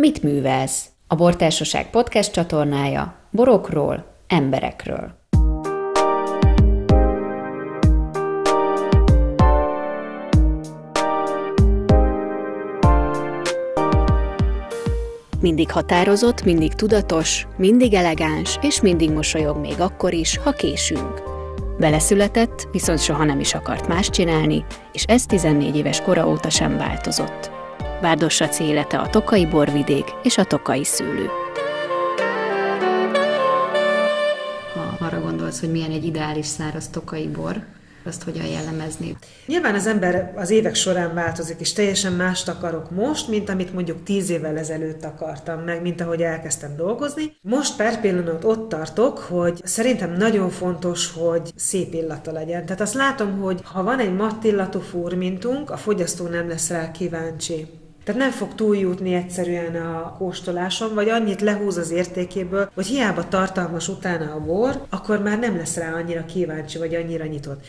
Mit művelsz? A Bortársaság podcast csatornája borokról, emberekről. Mindig határozott, mindig tudatos, mindig elegáns, és mindig mosolyog még akkor is, ha késünk. Beleszületett, viszont soha nem is akart más csinálni, és ez 14 éves kora óta sem változott. Várdos élete a Tokai borvidék és a Tokai szőlő. Ha arra gondolsz, hogy milyen egy ideális száraz tokai bor, azt hogyan jellemezni? Nyilván az ember az évek során változik, és teljesen mást akarok most, mint amit mondjuk tíz évvel ezelőtt akartam meg, mint ahogy elkezdtem dolgozni. Most per pillanat ott tartok, hogy szerintem nagyon fontos, hogy szép illata legyen. Tehát azt látom, hogy ha van egy matt illatú fúrmintunk, a fogyasztó nem lesz rá kíváncsi. Tehát nem fog túljutni egyszerűen a kóstoláson, vagy annyit lehúz az értékéből, hogy hiába tartalmas utána a bor, akkor már nem lesz rá annyira kíváncsi, vagy annyira nyitott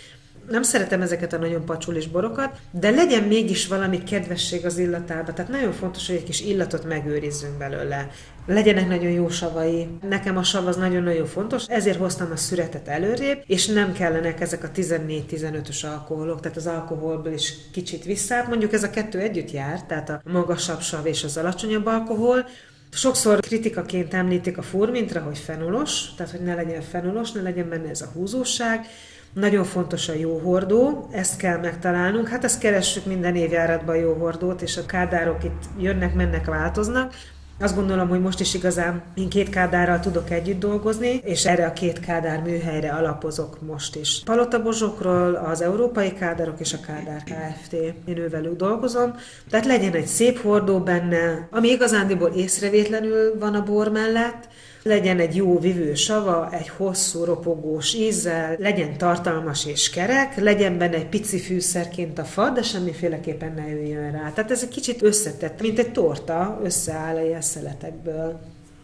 nem szeretem ezeket a nagyon pacsulis borokat, de legyen mégis valami kedvesség az illatába. Tehát nagyon fontos, hogy egy kis illatot megőrizzünk belőle. Legyenek nagyon jó savai. Nekem a sav az nagyon-nagyon fontos, ezért hoztam a szüretet előrébb, és nem kellenek ezek a 14-15-ös alkoholok, tehát az alkoholból is kicsit vissza. Mondjuk ez a kettő együtt jár, tehát a magasabb sav és az alacsonyabb alkohol, Sokszor kritikaként említik a furmintra, hogy fenolos, tehát hogy ne legyen fenolos, ne legyen benne ez a húzóság, nagyon fontos a jó hordó, ezt kell megtalálnunk. Hát ezt keressük minden évjáratban jó hordót, és a kádárok itt jönnek, mennek, változnak. Azt gondolom, hogy most is igazán én két kádárral tudok együtt dolgozni, és erre a két kádár műhelyre alapozok most is. Palotabozsokról az Európai Kádárok és a Kádár Kft. Én ővelük dolgozom. Tehát legyen egy szép hordó benne, ami igazándiból észrevétlenül van a bor mellett, legyen egy jó vivő sava, egy hosszú, ropogós ízzel, legyen tartalmas és kerek, legyen benne egy pici fűszerként a fa, de semmiféleképpen ne jöjjön rá. Tehát ez egy kicsit összetett, mint egy torta, összeáll a ilyen szeletekből.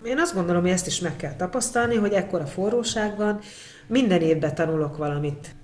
Én azt gondolom, hogy ezt is meg kell tapasztalni, hogy ekkora forróság van, minden évben tanulok valamit.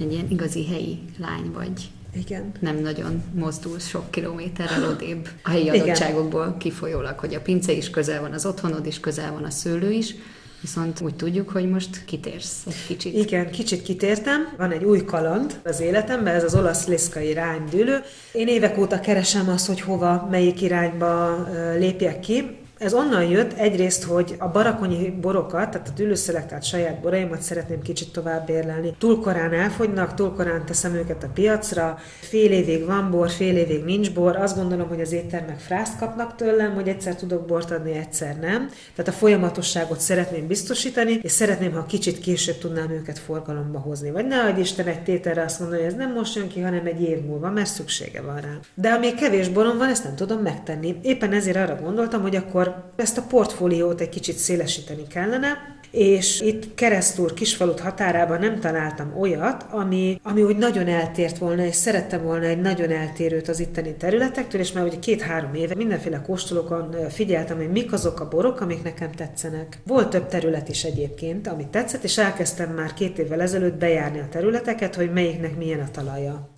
Egy ilyen igazi helyi lány vagy. Igen. Nem nagyon mozdul sok kilométerrel odébb a helyi adottságokból Igen. kifolyólag, hogy a pince is közel van, az otthonod is közel van, a szőlő is, Viszont úgy tudjuk, hogy most kitérsz egy kicsit. Igen, kicsit kitértem. Van egy új kaland az életemben, ez az olasz liszkai ránydülő. Én évek óta keresem azt, hogy hova, melyik irányba lépjek ki. Ez onnan jött egyrészt, hogy a barakonyi borokat, tehát a tűlőszelektált saját boraimat szeretném kicsit tovább bérlelni. Túl korán elfogynak, túl korán teszem őket a piacra, fél évig van bor, fél évig nincs bor. Azt gondolom, hogy az éttermek frászt kapnak tőlem, hogy egyszer tudok bort adni, egyszer nem. Tehát a folyamatosságot szeretném biztosítani, és szeretném, ha kicsit később tudnám őket forgalomba hozni. Vagy ne adj Isten egy tételre azt mondani, hogy ez nem most jön ki, hanem egy év múlva, mert szüksége van rá. De amíg kevés borom van, ezt nem tudom megtenni. Éppen ezért arra gondoltam, hogy akkor ezt a portfóliót egy kicsit szélesíteni kellene, és itt keresztúr kisfalut határában nem találtam olyat, ami, ami úgy nagyon eltért volna, és szerettem volna egy nagyon eltérőt az itteni területektől, és már ugye két-három éve mindenféle kóstolókon figyeltem, hogy mik azok a borok, amik nekem tetszenek. Volt több terület is egyébként, amit tetszett, és elkezdtem már két évvel ezelőtt bejárni a területeket, hogy melyiknek milyen a talaja.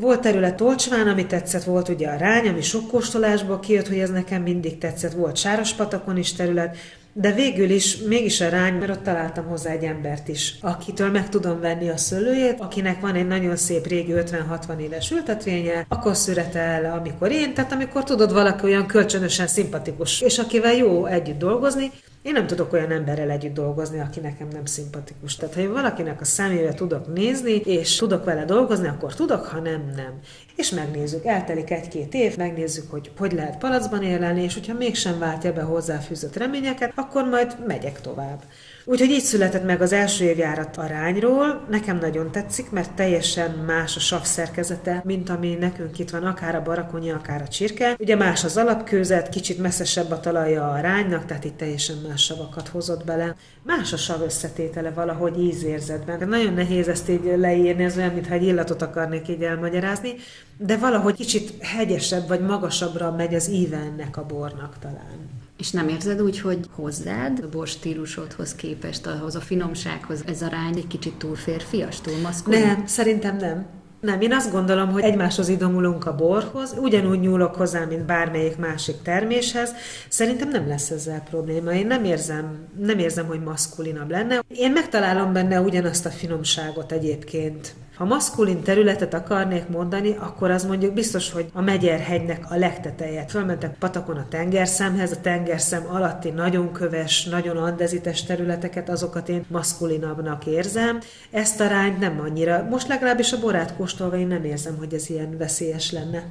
Volt terület Olcsván, ami tetszett, volt ugye a Rány, ami sok kóstolásból kijött, hogy ez nekem mindig tetszett, volt Sárospatakon is terület, de végül is mégis a rány, mert ott találtam hozzá egy embert is, akitől meg tudom venni a szőlőjét, akinek van egy nagyon szép régi 50-60 éves ültetvénye, akkor szüretel, amikor én, tehát amikor tudod valaki olyan kölcsönösen szimpatikus, és akivel jó együtt dolgozni, én nem tudok olyan emberrel együtt dolgozni, aki nekem nem szimpatikus. Tehát, ha én valakinek a szemébe tudok nézni, és tudok vele dolgozni, akkor tudok, ha nem, nem. És megnézzük, eltelik egy-két év, megnézzük, hogy hogy lehet palacban élni, és hogyha mégsem váltja be hozzáfűzött reményeket, akkor majd megyek tovább. Úgyhogy így született meg az első évjárat arányról. Nekem nagyon tetszik, mert teljesen más a sav szerkezete, mint ami nekünk itt van, akár a barakonyi, akár a csirke. Ugye más az alapkőzet, kicsit messzesebb a talaja a ránynak, tehát itt teljesen más savakat hozott bele. Más a sav összetétele valahogy ízérzetben. Nagyon nehéz ezt így leírni, ez olyan, mintha egy illatot akarnék így elmagyarázni, de valahogy kicsit hegyesebb vagy magasabbra megy az íve ennek a bornak talán. És nem érzed úgy, hogy hozzád, a bors stílusodhoz képest, ahhoz a finomsághoz ez a rány egy kicsit túl férfias, túl maszkulin? Nem, szerintem nem. Nem, én azt gondolom, hogy egymáshoz idomulunk a borhoz, ugyanúgy nyúlok hozzá, mint bármelyik másik terméshez. Szerintem nem lesz ezzel probléma. Én nem érzem, nem érzem, hogy maszkulinabb lenne. Én megtalálom benne ugyanazt a finomságot egyébként. Ha maszkulin területet akarnék mondani, akkor az mondjuk biztos, hogy a Megyerhegynek a legteteje. Fölmentek patakon a tengerszemhez, a tengerszem alatti nagyon köves, nagyon andezites területeket, azokat én maszkulinabbnak érzem. Ezt a rányt nem annyira. Most legalábbis a borát kóstolva én nem érzem, hogy ez ilyen veszélyes lenne.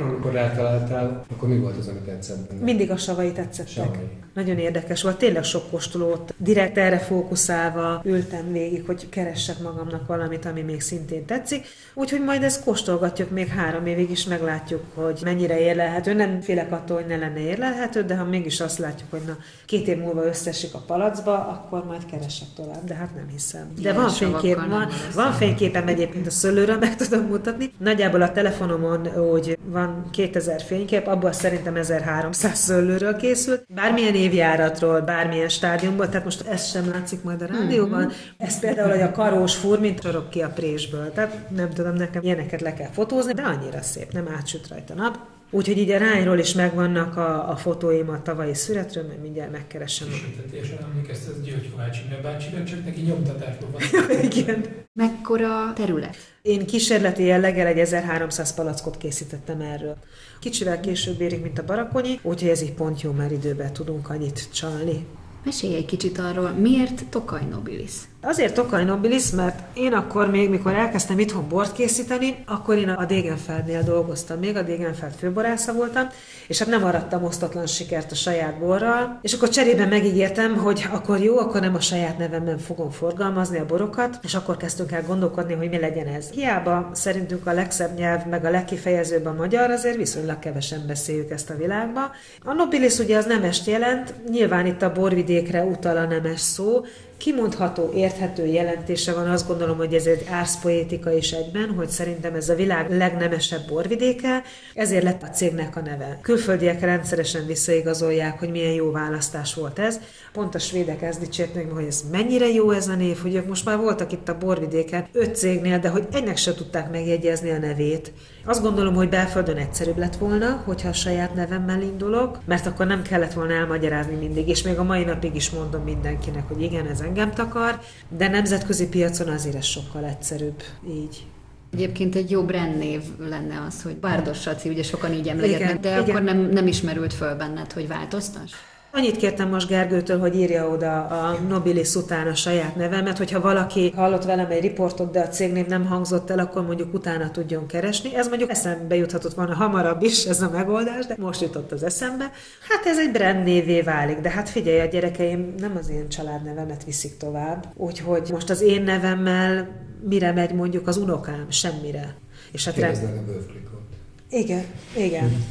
Amikor rátaláltál, akkor mi volt az, ami tetszett? Mindig a savai tetszettek. Savai. Nagyon érdekes volt, tényleg sok kóstolót, direkt erre fókuszálva ültem végig, hogy keressek magamnak valamit, ami még szintén tetszik. Úgyhogy majd ezt kóstolgatjuk még három évig is, meglátjuk, hogy mennyire érlelhető. Nem félek attól, hogy ne lenne érlelhető, de ha mégis azt látjuk, hogy na, két év múlva összesik a palacba, akkor majd keresek tovább, de hát nem hiszem. De Igen, van fénykép, van, van fényképem egyébként a szőlőről, meg tudom mutatni. Nagyjából a telefonomon, hogy van 2000 fénykép, abból szerintem 1300 szőlőről készült. Bármilyen évjáratról, bármilyen stádiumból, tehát most ez sem látszik majd a rádióban. Ez például, hogy a karós fur, mint csorog ki a présből. Tehát nem tudom, nekem ilyeneket le kell fotózni, de annyira szép, nem átsüt rajta nap. Úgyhogy így a rányról is megvannak a, a fotóim a tavalyi születről, mert mindjárt megkeresem. Sütetésen emlékeztet György Kovács Imre bácsira, csak neki nyomtatásban van. Igen. Mekkora terület? Én kísérleti jelleggel egy 1300 palackot készítettem erről. Kicsivel később érik, mint a barakonyi, úgyhogy ez így pont jó, mert időben tudunk annyit csalni. Mesélj egy kicsit arról, miért Tokaj Nobilis? Azért Tokaj Nobilis, mert én akkor még, mikor elkezdtem itthon bort készíteni, akkor én a Degenfeldnél dolgoztam, még a Degenfeld főborásza voltam, és hát nem arattam osztatlan sikert a saját borral, és akkor cserében megígértem, hogy akkor jó, akkor nem a saját nevemben fogom forgalmazni a borokat, és akkor kezdtünk el gondolkodni, hogy mi legyen ez. Hiába szerintünk a legszebb nyelv, meg a legkifejezőbb a magyar, azért viszonylag kevesen beszéljük ezt a világba. A Nobilis ugye az nemest jelent, nyilván itt a borvidékre utal a nemes szó, kimondható, érthető jelentése van, azt gondolom, hogy ez egy árszpoétika is egyben, hogy szerintem ez a világ legnemesebb borvidéke, ezért lett a cégnek a neve. Külföldiek rendszeresen visszaigazolják, hogy milyen jó választás volt ez. Pont a svédek ezt dicsérték, hogy ez mennyire jó ez a név, hogy ők most már voltak itt a borvidéken öt cégnél, de hogy egynek se tudták megjegyezni a nevét. Azt gondolom, hogy belföldön egyszerűbb lett volna, hogyha a saját nevemmel indulok, mert akkor nem kellett volna elmagyarázni mindig, és még a mai napig is mondom mindenkinek, hogy igen, ez engem takar, de nemzetközi piacon azért ez sokkal egyszerűbb így. Egyébként egy jó brandnév lenne az, hogy Bárdos Saci, ugye sokan így emlegetnek, de igen. akkor nem, nem ismerült föl benned, hogy változtass? Annyit kértem most Gergőtől, hogy írja oda a Nobilis után a saját nevemet, hogyha valaki hallott velem egy riportot, de a cégnév nem hangzott el, akkor mondjuk utána tudjon keresni. Ez mondjuk eszembe juthatott volna hamarabb is ez a megoldás, de most jutott az eszembe. Hát ez egy brand névé válik, de hát figyelj, a gyerekeim nem az én családnevemet viszik tovább, úgyhogy most az én nevemmel mire megy mondjuk az unokám? Semmire. És hát rem- a bővklikot. igen, igen,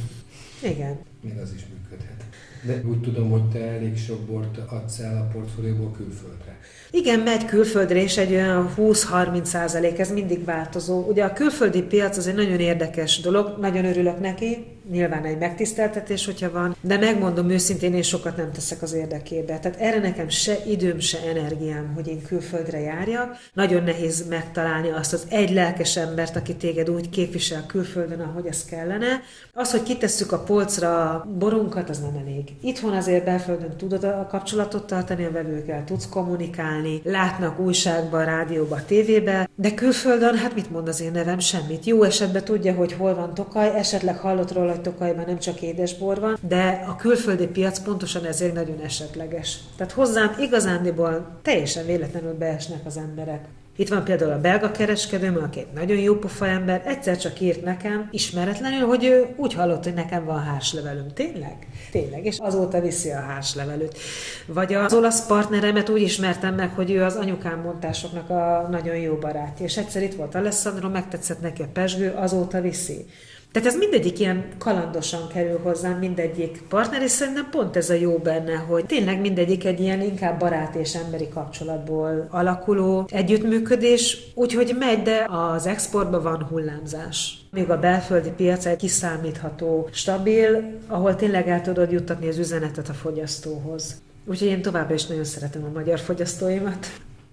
igen. Még az is működhet. De úgy tudom, hogy te elég sok bort adsz el a portfólióból külföldre. Igen, megy külföldre, és egy olyan 20-30 százalék, ez mindig változó. Ugye a külföldi piac az egy nagyon érdekes dolog, nagyon örülök neki, nyilván egy megtiszteltetés, hogyha van, de megmondom őszintén, én sokat nem teszek az érdekébe. Tehát erre nekem se időm, se energiám, hogy én külföldre járjak. Nagyon nehéz megtalálni azt az egy lelkes embert, aki téged úgy képvisel külföldön, ahogy ez kellene. Az, hogy kitesszük a polcra a borunkat, az nem elég. Itthon azért belföldön tudod a kapcsolatot tartani a vevőkkel, tudsz kommunikálni, látnak újságban, rádióban, tévébe, de külföldön, hát mit mond az én nevem? Semmit. Jó esetben tudja, hogy hol van Tokaj, esetleg hallott róla, hogy Tokajban nem csak édesbor van, de a külföldi piac pontosan ezért nagyon esetleges. Tehát hozzám igazándiból teljesen véletlenül beesnek az emberek. Itt van például a belga kereskedőm, aki egy nagyon jó pofa ember, egyszer csak írt nekem, ismeretlenül, hogy ő úgy hallott, hogy nekem van hárslevelüm. Tényleg? Tényleg, és azóta viszi a hárslevelőt. Vagy az olasz partneremet úgy ismertem meg, hogy ő az anyukám montásoknak a nagyon jó barátja, és egyszer itt volt Alessandro, megtetszett neki a pesgő, azóta viszi. Tehát ez mindegyik ilyen kalandosan kerül hozzám, mindegyik partner, és szerintem pont ez a jó benne, hogy tényleg mindegyik egy ilyen inkább barát és emberi kapcsolatból alakuló együttműködés, úgyhogy megy, de az exportban van hullámzás. Még a belföldi piac egy kiszámítható, stabil, ahol tényleg el tudod juttatni az üzenetet a fogyasztóhoz. Úgyhogy én továbbra is nagyon szeretem a magyar fogyasztóimat.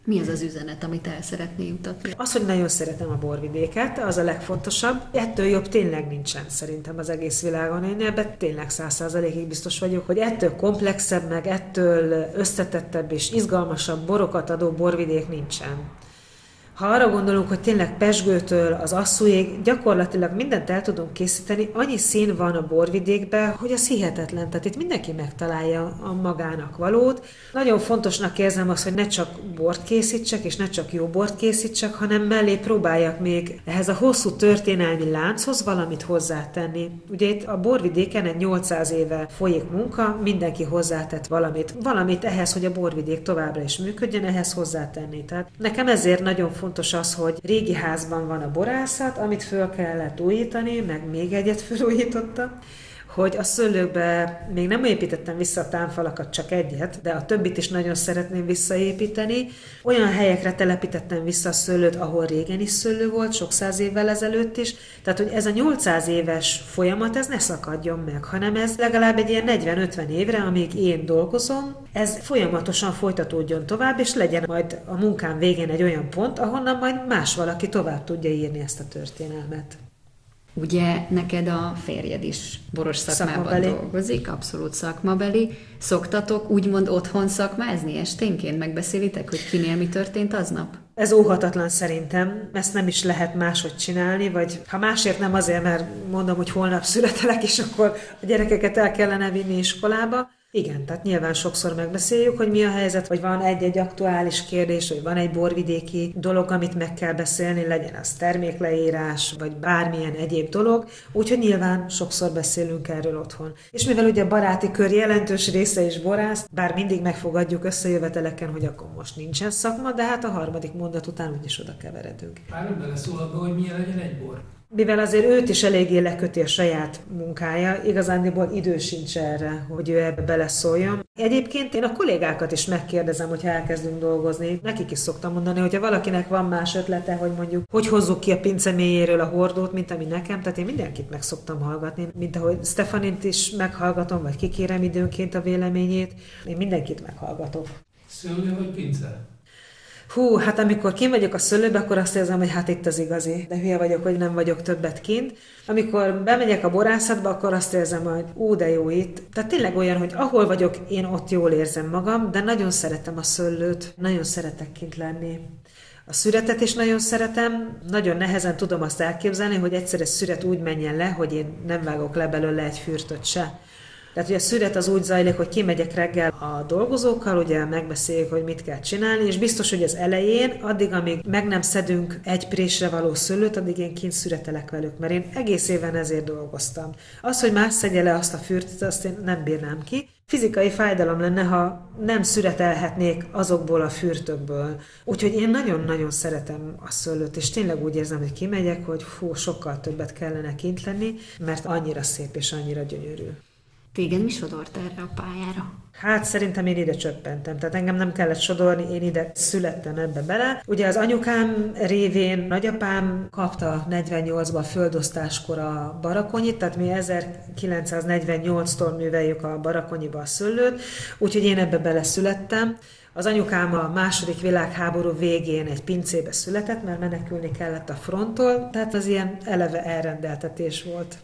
Mi az az üzenet, amit el szeretné jutatni? Az, hogy nagyon szeretem a borvidéket, az a legfontosabb. Ettől jobb tényleg nincsen szerintem az egész világon. Én ebben tényleg száz százalékig biztos vagyok, hogy ettől komplexebb, meg ettől összetettebb és izgalmasabb borokat adó borvidék nincsen. Ha arra gondolunk, hogy tényleg pesgőtől az asszúig gyakorlatilag mindent el tudunk készíteni, annyi szín van a borvidékben, hogy az hihetetlen. Tehát itt mindenki megtalálja a magának valót. Nagyon fontosnak érzem azt, hogy ne csak bort készítsek, és ne csak jó bort készítsek, hanem mellé próbáljak még ehhez a hosszú történelmi lánchoz valamit hozzátenni. Ugye itt a borvidéken egy 800 éve folyik munka, mindenki hozzátett valamit. Valamit ehhez, hogy a borvidék továbbra is működjön, ehhez hozzátenni. Tehát nekem ezért nagyon fontos fontos az, hogy régi házban van a borászat, amit föl kellett újítani, meg még egyet felújítottam, hogy a szőlőkbe még nem építettem vissza a támfalakat, csak egyet, de a többit is nagyon szeretném visszaépíteni. Olyan helyekre telepítettem vissza a szőlőt, ahol régen is szőlő volt, sok száz évvel ezelőtt is. Tehát, hogy ez a 800 éves folyamat, ez ne szakadjon meg, hanem ez legalább egy ilyen 40-50 évre, amíg én dolgozom, ez folyamatosan folytatódjon tovább, és legyen majd a munkám végén egy olyan pont, ahonnan majd más valaki tovább tudja írni ezt a történelmet. Ugye neked a férjed is boros szakmában szakmabeli. dolgozik, abszolút szakmabeli. Szoktatok úgymond otthon szakmázni esténként? Megbeszélitek, hogy kinél mi történt aznap? Ez óhatatlan szerintem, ezt nem is lehet máshogy csinálni, vagy ha másért nem azért, mert mondom, hogy holnap születelek, és akkor a gyerekeket el kellene vinni iskolába, igen, tehát nyilván sokszor megbeszéljük, hogy mi a helyzet, vagy van egy-egy aktuális kérdés, vagy van egy borvidéki dolog, amit meg kell beszélni, legyen az termékleírás, vagy bármilyen egyéb dolog, úgyhogy nyilván sokszor beszélünk erről otthon. És mivel ugye a baráti kör jelentős része is borász, bár mindig megfogadjuk összejöveteleken, hogy akkor most nincsen szakma, de hát a harmadik mondat után úgyis oda keveredünk. Már beleszól abba, hogy milyen legyen egy bor mivel azért őt is eléggé leköti a saját munkája, igazándiból idő sincs erre, hogy ő ebbe beleszóljon. Egyébként én a kollégákat is megkérdezem, hogy elkezdünk dolgozni. Nekik is szoktam mondani, hogy ha valakinek van más ötlete, hogy mondjuk, hogy hozzuk ki a pince mélyéről a hordót, mint ami nekem, tehát én mindenkit meg szoktam hallgatni, mint ahogy Stefanint is meghallgatom, vagy kikérem időnként a véleményét, én mindenkit meghallgatok. Szőlő vagy pince? Hú, hát amikor kim vagyok a szőlőbe, akkor azt érzem, hogy hát itt az igazi. De hülye vagyok, hogy nem vagyok többet kint. Amikor bemegyek a borászatba, akkor azt érzem, hogy ú, de jó itt. Tehát tényleg olyan, hogy ahol vagyok, én ott jól érzem magam, de nagyon szeretem a szőlőt, nagyon szeretek kint lenni. A szüretet is nagyon szeretem, nagyon nehezen tudom azt elképzelni, hogy egyszer egy szüret úgy menjen le, hogy én nem vágok le belőle egy fürtöt se. Tehát ugye a szület az úgy zajlik, hogy kimegyek reggel a dolgozókkal, ugye megbeszéljük, hogy mit kell csinálni, és biztos, hogy az elején, addig, amíg meg nem szedünk egy présre való szőlőt, addig én kint szüretelek velük, mert én egész éven ezért dolgoztam. Az, hogy más szedje le azt a fürtet, azt én nem bírnám ki. Fizikai fájdalom lenne, ha nem szüretelhetnék azokból a fürtökből. Úgyhogy én nagyon-nagyon szeretem a szőlőt, és tényleg úgy érzem, hogy kimegyek, hogy fú, sokkal többet kellene kint lenni, mert annyira szép és annyira gyönyörű. Téged mi sodort erre a pályára? Hát szerintem én ide csöppentem, tehát engem nem kellett sodorni, én ide születtem ebbe bele. Ugye az anyukám révén nagyapám kapta 48-ban földosztáskor a barakonyit, tehát mi 1948-tól műveljük a barakonyiba a szőlőt, úgyhogy én ebbe bele születtem. Az anyukám a második világháború végén egy pincébe született, mert menekülni kellett a fronttól, tehát az ilyen eleve elrendeltetés volt.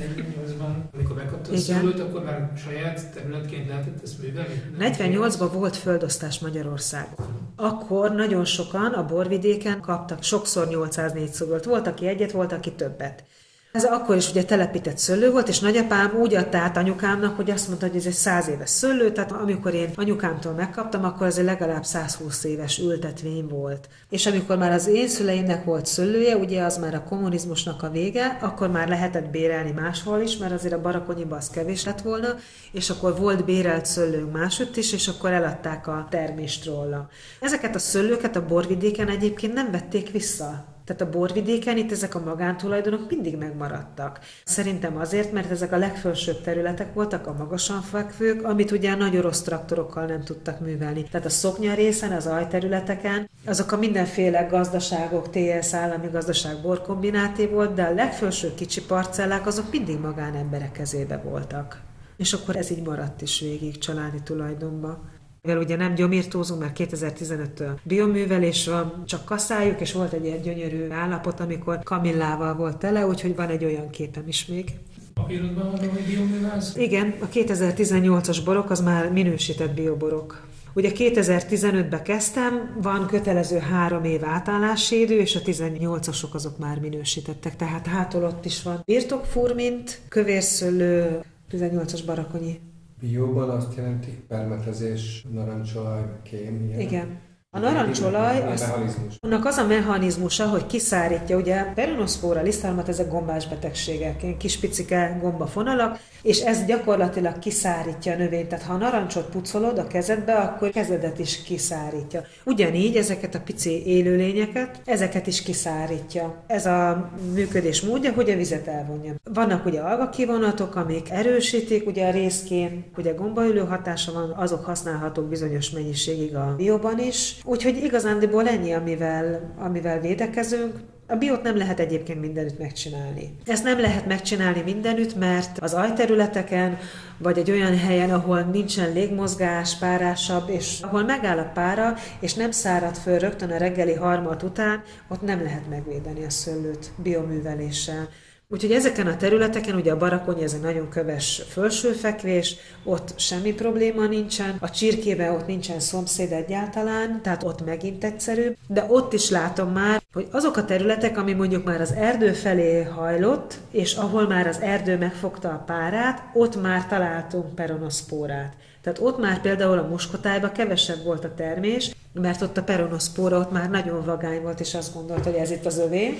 48-ban, amikor megkapta a szülőt, akkor már saját területként lehetett ezt művelni? 48-ban volt földosztás Magyarországon. Akkor nagyon sokan a borvidéken kaptak sokszor 804 szülőt. Volt, aki egyet, volt, aki többet. Ez akkor is ugye telepített szőlő volt, és nagyapám úgy adta át anyukámnak, hogy azt mondta, hogy ez egy száz éves szőlő, tehát amikor én anyukámtól megkaptam, akkor ez egy legalább 120 éves ültetvény volt. És amikor már az én szüleimnek volt szőlője, ugye az már a kommunizmusnak a vége, akkor már lehetett bérelni máshol is, mert azért a barakonyiba az kevés lett volna, és akkor volt bérelt szőlőnk másütt is, és akkor eladták a termést róla. Ezeket a szőlőket a borvidéken egyébként nem vették vissza. Tehát a borvidéken itt ezek a magántulajdonok mindig megmaradtak. Szerintem azért, mert ezek a legfelsőbb területek voltak, a magasan fekvők, amit ugye nagy orosz traktorokkal nem tudtak művelni. Tehát a szoknya részen, az ajterületeken, azok a mindenféle gazdaságok, TS állami gazdaság borkombináté volt, de a legfelső kicsi parcellák azok mindig magánemberek kezébe voltak. És akkor ez így maradt is végig családi tulajdonban. Mivel ugye nem gyomírtózunk, mert 2015-től bioművelés van, csak kaszáljuk, és volt egy ilyen gyönyörű állapot, amikor kamillával volt tele, úgyhogy van egy olyan képem is még. Papírodban van, hogy bioművelsz? Igen, a 2018-as borok az már minősített bioborok. Ugye 2015-ben kezdtem, van kötelező három év átállási idő, és a 18-asok azok már minősítettek, tehát hátul ott is van birtokfurmint, kövérszőlő, 18-as barakonyi. Bióban azt jelenti permetezés, narancsolaj, kém, ilyen? Igen. A narancsolaj, az, annak az a mechanizmusa, hogy kiszárítja, ugye peronoszpóra, lisztalmat, ezek gombás betegségek, ilyen kis picike gombafonalak, és ez gyakorlatilag kiszárítja a növényt. Tehát ha a narancsot pucolod a kezedbe, akkor kezedet is kiszárítja. Ugyanígy ezeket a pici élőlényeket, ezeket is kiszárítja. Ez a működés módja, hogy a vizet elvonja. Vannak ugye algakivonatok, amik erősítik, ugye a részkén, ugye gombaülő hatása van, azok használhatók bizonyos mennyiségig a bióban is. Úgyhogy igazándiból ennyi, amivel, amivel védekezünk. A biót nem lehet egyébként mindenütt megcsinálni. Ezt nem lehet megcsinálni mindenütt, mert az ajterületeken, vagy egy olyan helyen, ahol nincsen légmozgás, párásabb, és ahol megáll a pára, és nem szárad föl rögtön a reggeli harmat után, ott nem lehet megvédeni a szőlőt bioműveléssel. Úgyhogy ezeken a területeken, ugye a barakony ez egy nagyon köves felsőfekvés, ott semmi probléma nincsen, a csirkében ott nincsen szomszéd egyáltalán, tehát ott megint egyszerűbb, de ott is látom már, hogy azok a területek, ami mondjuk már az erdő felé hajlott, és ahol már az erdő megfogta a párát, ott már találtunk peronoszpórát. Tehát ott már például a muskotájban kevesebb volt a termés, mert ott a peronoszpóra ott már nagyon vagány volt, és azt gondolta, hogy ez itt az övé,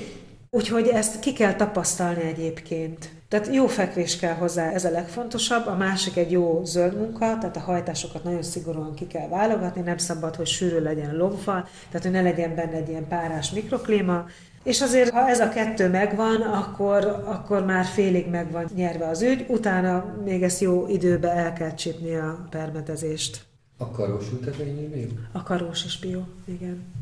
Úgyhogy ezt ki kell tapasztalni egyébként. Tehát jó fekvés kell hozzá, ez a legfontosabb. A másik egy jó zöld munka, tehát a hajtásokat nagyon szigorúan ki kell válogatni, nem szabad, hogy sűrű legyen a lombfal, tehát hogy ne legyen benne egy ilyen párás mikroklíma. És azért, ha ez a kettő megvan, akkor, akkor már félig megvan nyerve az ügy, utána még ezt jó időbe el kell csípni a permetezést. A karós ültetvénynél? A karós is bio, igen.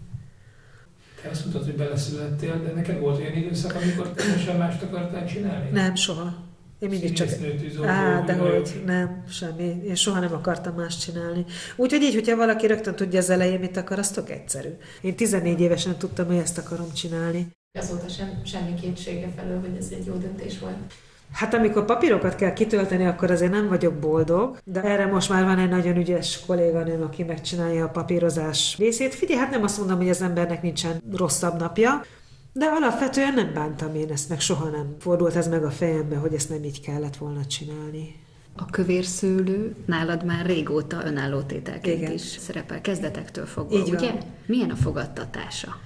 Te azt mondtad, hogy beleszülettél, de neked volt olyan időszak, amikor teljesen mást akartál csinálni? Nem, soha. Én mindig csak... Á, de hogy nem, semmi. Én soha nem akartam más csinálni. Úgyhogy így, hogyha valaki rögtön tudja az elején, mit akar, az tök egyszerű. Én 14 évesen tudtam, hogy ezt akarom csinálni. Azóta sem, semmi kétsége felől, hogy ez egy jó döntés volt. Hát amikor papírokat kell kitölteni, akkor azért nem vagyok boldog, de erre most már van egy nagyon ügyes kolléganőm, aki megcsinálja a papírozás részét. Figyelj, hát nem azt mondom, hogy az embernek nincsen rosszabb napja, de alapvetően nem bántam én ezt, meg soha nem fordult ez meg a fejembe, hogy ezt nem így kellett volna csinálni. A kövérszőlő nálad már régóta önálló tételként Igen. is szerepel, kezdetektől fogva, Így ugye? Van. Milyen a fogadtatása?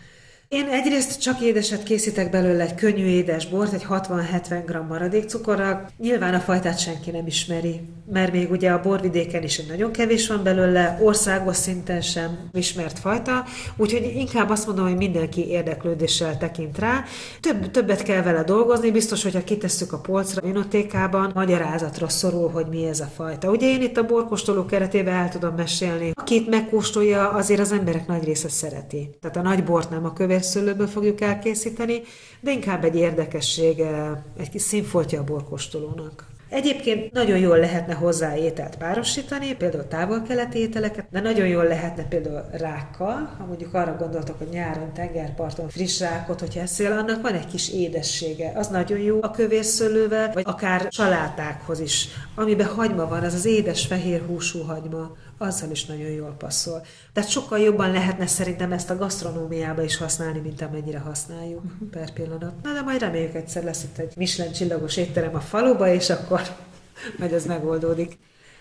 Én egyrészt csak édeset készítek belőle egy könnyű édes bort, egy 60-70 g maradék cukorral. Nyilván a fajtát senki nem ismeri, mert még ugye a borvidéken is egy nagyon kevés van belőle, országos szinten sem ismert fajta, úgyhogy inkább azt mondom, hogy mindenki érdeklődéssel tekint rá. Több, többet kell vele dolgozni, biztos, hogyha kitesszük a polcra, vinotékában, magyarázatra szorul, hogy mi ez a fajta. Ugye én itt a borkóstoló keretében el tudom mesélni. Akit megkóstolja, azért az emberek nagy része szereti. Tehát a nagy bort nem a kövér szőlőből fogjuk elkészíteni, de inkább egy érdekessége, egy kis színfoltja a borkóstolónak. Egyébként nagyon jól lehetne hozzá ételt párosítani, például távol-keleti ételeket, de nagyon jól lehetne például rákkal, ha mondjuk arra gondoltok, hogy nyáron tengerparton friss rákot, hogyha eszel, annak van egy kis édessége. Az nagyon jó a kövérszőlővel, vagy akár salátákhoz is. Amiben hagyma van, az az édes fehér húsú hagyma, azzal is nagyon jól passzol. Tehát sokkal jobban lehetne szerintem ezt a gasztronómiába is használni, mint amennyire használjuk per pillanat. Na de majd reméljük egyszer lesz itt egy Michelin csillagos étterem a faluba, és akkor majd ez megoldódik.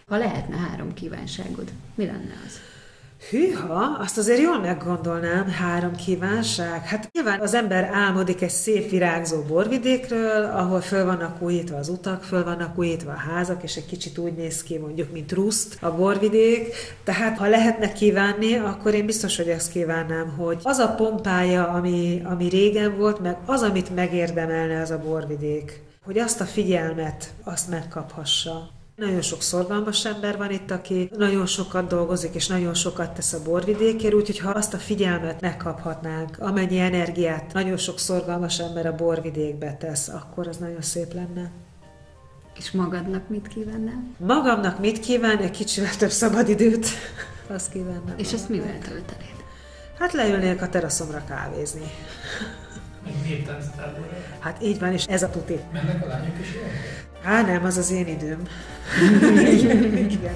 Ha lehetne három kívánságod, mi lenne az? Hűha, azt azért jól meggondolnám, három kívánság. Hát nyilván az ember álmodik egy szép virágzó borvidékről, ahol föl vannak újítva az utak, föl vannak újítva a házak, és egy kicsit úgy néz ki mondjuk, mint Ruszt a borvidék. Tehát ha lehetne kívánni, akkor én biztos, hogy ezt kívánnám, hogy az a pompája, ami, ami régen volt, meg az, amit megérdemelne az a borvidék, hogy azt a figyelmet, azt megkaphassa. Nagyon sok szorgalmas ember van itt, aki nagyon sokat dolgozik, és nagyon sokat tesz a borvidékért, úgyhogy ha azt a figyelmet megkaphatnánk, amennyi energiát nagyon sok szorgalmas ember a borvidékbe tesz, akkor az nagyon szép lenne. És magadnak mit kívánnál? Magamnak mit kíván? Egy kicsivel több szabadidőt. azt kívánnám. És ezt mivel töltenéd? Hát leülnék a teraszomra kávézni. Meg néptánctáborra. Hát így van, és ez a tuti. Mennek a lányok is ilyen? Á, nem, az az én időm. igen, igen.